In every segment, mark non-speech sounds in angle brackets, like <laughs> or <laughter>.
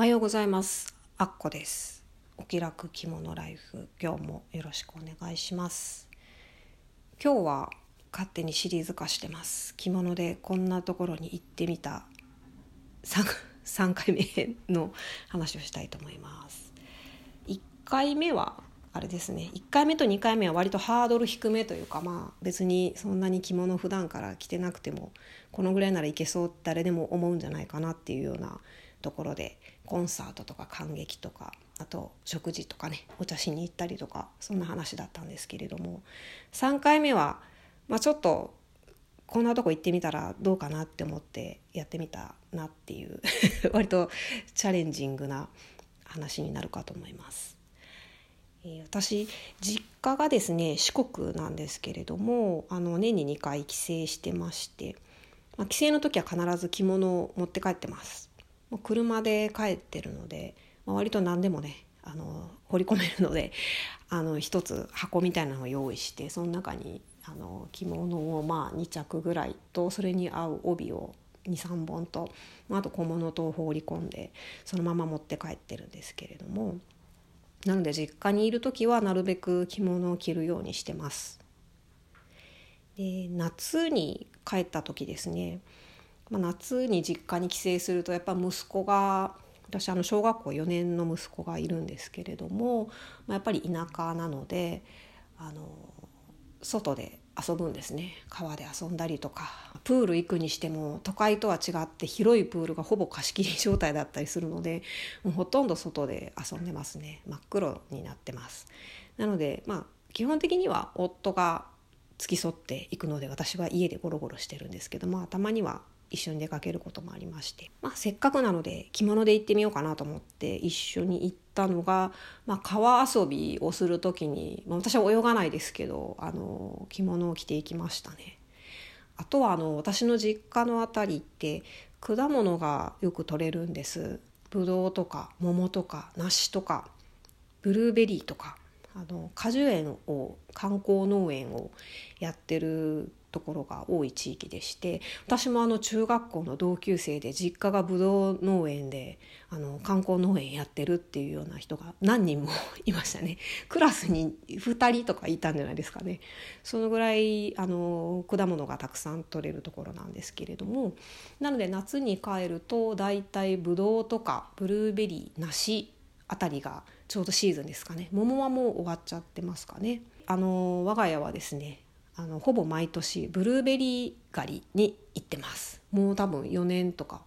おはようございます。あっこです。お気楽着物ライフ今日もよろしくお願いします。今日は勝手にシリーズ化してます。着物でこんなところに行ってみた。3, 3回目の話をしたいと思います。1回目はあれですね。1回目と2回目は割とハードル低めというかまあ別にそんなに着物普段から着てなくてもこのぐらいならいけそう誰でも思うんじゃないかなっていうようなところでコンサートとか感激とかあと食事とかねお茶しに行ったりとかそんな話だったんですけれども3回目は、まあ、ちょっとこんなとこ行ってみたらどうかなって思ってやってみたなっていう <laughs> 割とチャレンジングな話になるかと思います。私実家がですね四国なんですけれどもあの年に2回帰省してまして、まあ、帰省の時は必ず着物を持って帰ってます。もう車で帰ってるので、まあ、割と何でもねあの掘り込めるので <laughs> あの一つ箱みたいなのを用意してその中にあの着物をまあ2着ぐらいとそれに合う帯を23本とまあと小物と放り込んでそのまま持って帰ってるんですけれどもなので実家にいる時はなるべく着物を着るようにしてます。で夏に帰った時ですねまあ、夏に実家に帰省するとやっぱ息子が私あの小学校4年の息子がいるんですけれども、まあ、やっぱり田舎なのであの外で遊ぶんですね。川で遊んだりとかプール行くにしても都会とは違って広いプールがほぼ貸し切り状態だったりするのでもうほとんど外で遊んでますね。真っ黒になってます。なのでまあ基本的には夫が付き添っていくので私は家でゴロゴロしてるんですけどもたまには一緒に出かけることもありまして、まあ、せっかくなので着物で行ってみようかなと思って一緒に行ったのが、まあ、川遊びをする時に、まあ、私は泳がないですけどあの着物を着ていきましたね。あとはあの私の実家の辺りって果物がよく取れるんです。ぶどうとか桃とか梨とかブルーベリーとかあの果樹園を観光農園をやってるところが多い地域でして私もあの中学校の同級生で実家がぶどう農園であの観光農園やってるっていうような人が何人もいましたね。クラスに2人とかいたんじゃないですかね。そのぐらいあの果物がたくさん取れるところなんですけれどもなので夏に帰ると大体ぶどうとかブルーベリー梨あたりがちょうどシーズンですかね。桃はもう終わっちゃってますかね。あの我が家はですねあのほぼ毎年ブルーベリー狩りに行ってます。もう多分4年とか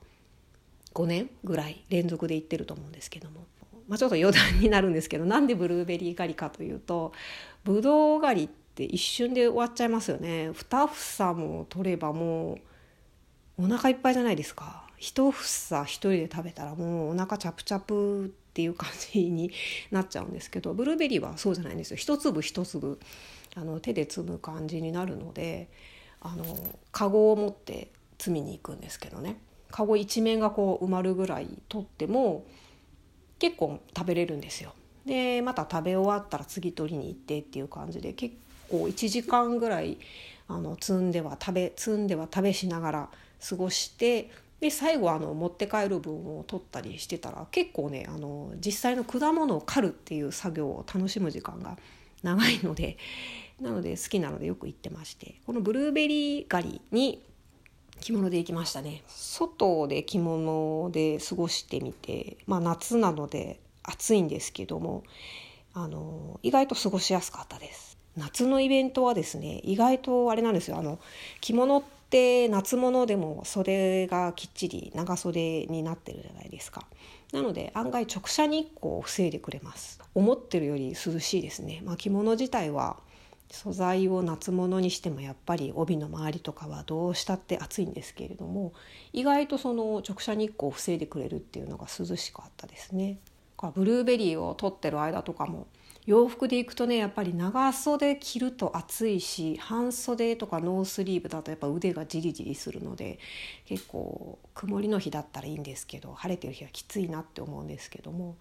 5年ぐらい連続で行ってると思うんですけども、まあ、ちょっと余談になるんですけどなんでブルーベリー狩りかというとブドウ狩りって一瞬で終わっちゃいますよね。2房も取ればもうお腹いっぱいじゃないですか。一房一人で食べたらもうお腹チャプチャプっていう感じになっちゃうんですけどブルーベリーはそうじゃないんですよ一粒一粒あの手で摘む感じになるのであのカゴを持って摘みに行くんですけどねカゴ一面がこう埋まるぐらい取っても結構食べれるんですよ。でまた食べ終わったら次取りに行ってっていう感じで結構1時間ぐらいあの積んでは食べ積んでは食べしながら過ごしてで最後あの持って帰る分を取ったりしてたら結構ねあの実際の果物を狩るっていう作業を楽しむ時間が長いので <laughs> なので好きなのでよく行ってましてこのブルーベリー狩りに着物で行きましたね。外で着物で過ごしてみてまあ夏なので暑いんですけどもあの意外と過ごしやすかったです。夏のイベントはですね意外とあれなんですよ。あの着物って夏物でも袖がきっちり長袖になってるじゃないですか。なので案外直射日光を防いでくれます。思ってるより涼しいですね、まあ、着物自体は素材を夏物にしてもやっぱり帯の周りとかはどうしたって暑いんですけれども意外とその直射日光を防いでくれるっていうのが涼しかったですね。ブルーベリーを取ってる間とかも洋服で行くとねやっぱり長袖着ると暑いし半袖とかノースリーブだとやっぱ腕がジリジリするので結構曇りの日だったらいいんですけど晴れてる日はきついなって思うんですけども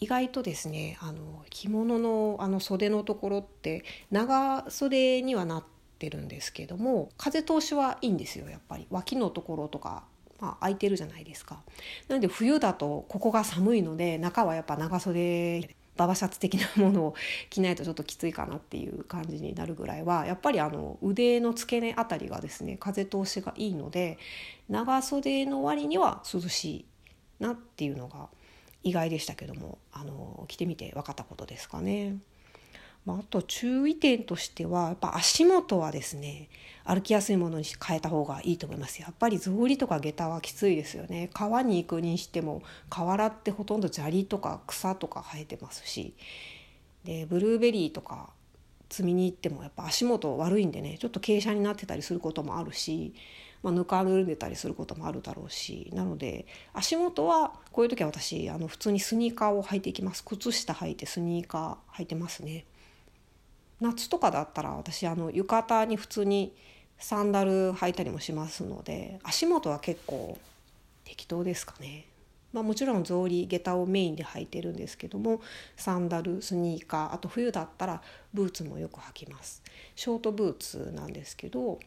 意外とですねあの着物のあの袖のところって長袖にはなってるんですけども風通しはいいんですよやっぱり脇のところとかまあ、開いてるじゃないですか。なので冬だとここが寒いので中はやっぱ長袖ババシャツ的なものを着ないとちょっときついかなっていう感じになるぐらいはやっぱりあの腕の付け根あたりがですね風通しがいいので長袖の割には涼しいなっていうのが意外でしたけどもあの着てみて分かったことですかね。まあ、あと注意点としてはやっぱ足元はですね歩きやすいものに変えた方がいいと思います。やっぱり草履とか下駄はきついですよね。川に行くにしても河原ってほとんど砂利とか草とか生えてますしでブルーベリーとか積みに行ってもやっぱ足元悪いんでねちょっと傾斜になってたりすることもあるし、まあ、ぬかるんでたりすることもあるだろうしなので足元はこういう時は私あの普通にスニーカーを履いていきます。靴下履いてスニーカー履いてますね。夏とかだったら私あの浴衣に普通にサンダル履いたりもしますので足元は結構適当ですかね。まあ、もちろん草履下駄をメインで履いてるんですけどもサンダルスニーカーあと冬だったらブーツもよく履きますショートブーツなんですけど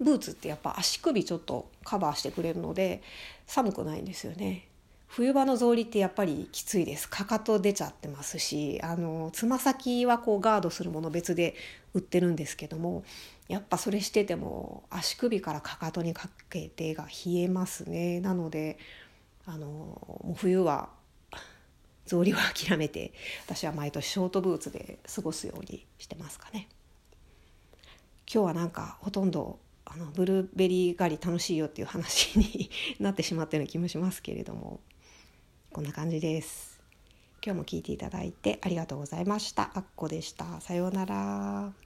ブーツってやっぱ足首ちょっとカバーしてくれるので寒くないんですよね冬場の草履ってやっぱりきついです。かかと出ちゃってますしあのつま先はこうガードするもの別で売ってるんですけどもやっぱそれしてても足首からかかとにかけてが冷えますね。なのであのもう冬は草履は諦めて私は毎年ショートブーツで過ごすようにしてますかね。今日はなんかほとんどあのブルーベリー狩り楽しいよっていう話に <laughs> なってしまったような気もしますけれども。こんな感じです。今日も聞いていただいてありがとうございました。あっこでした。さようなら。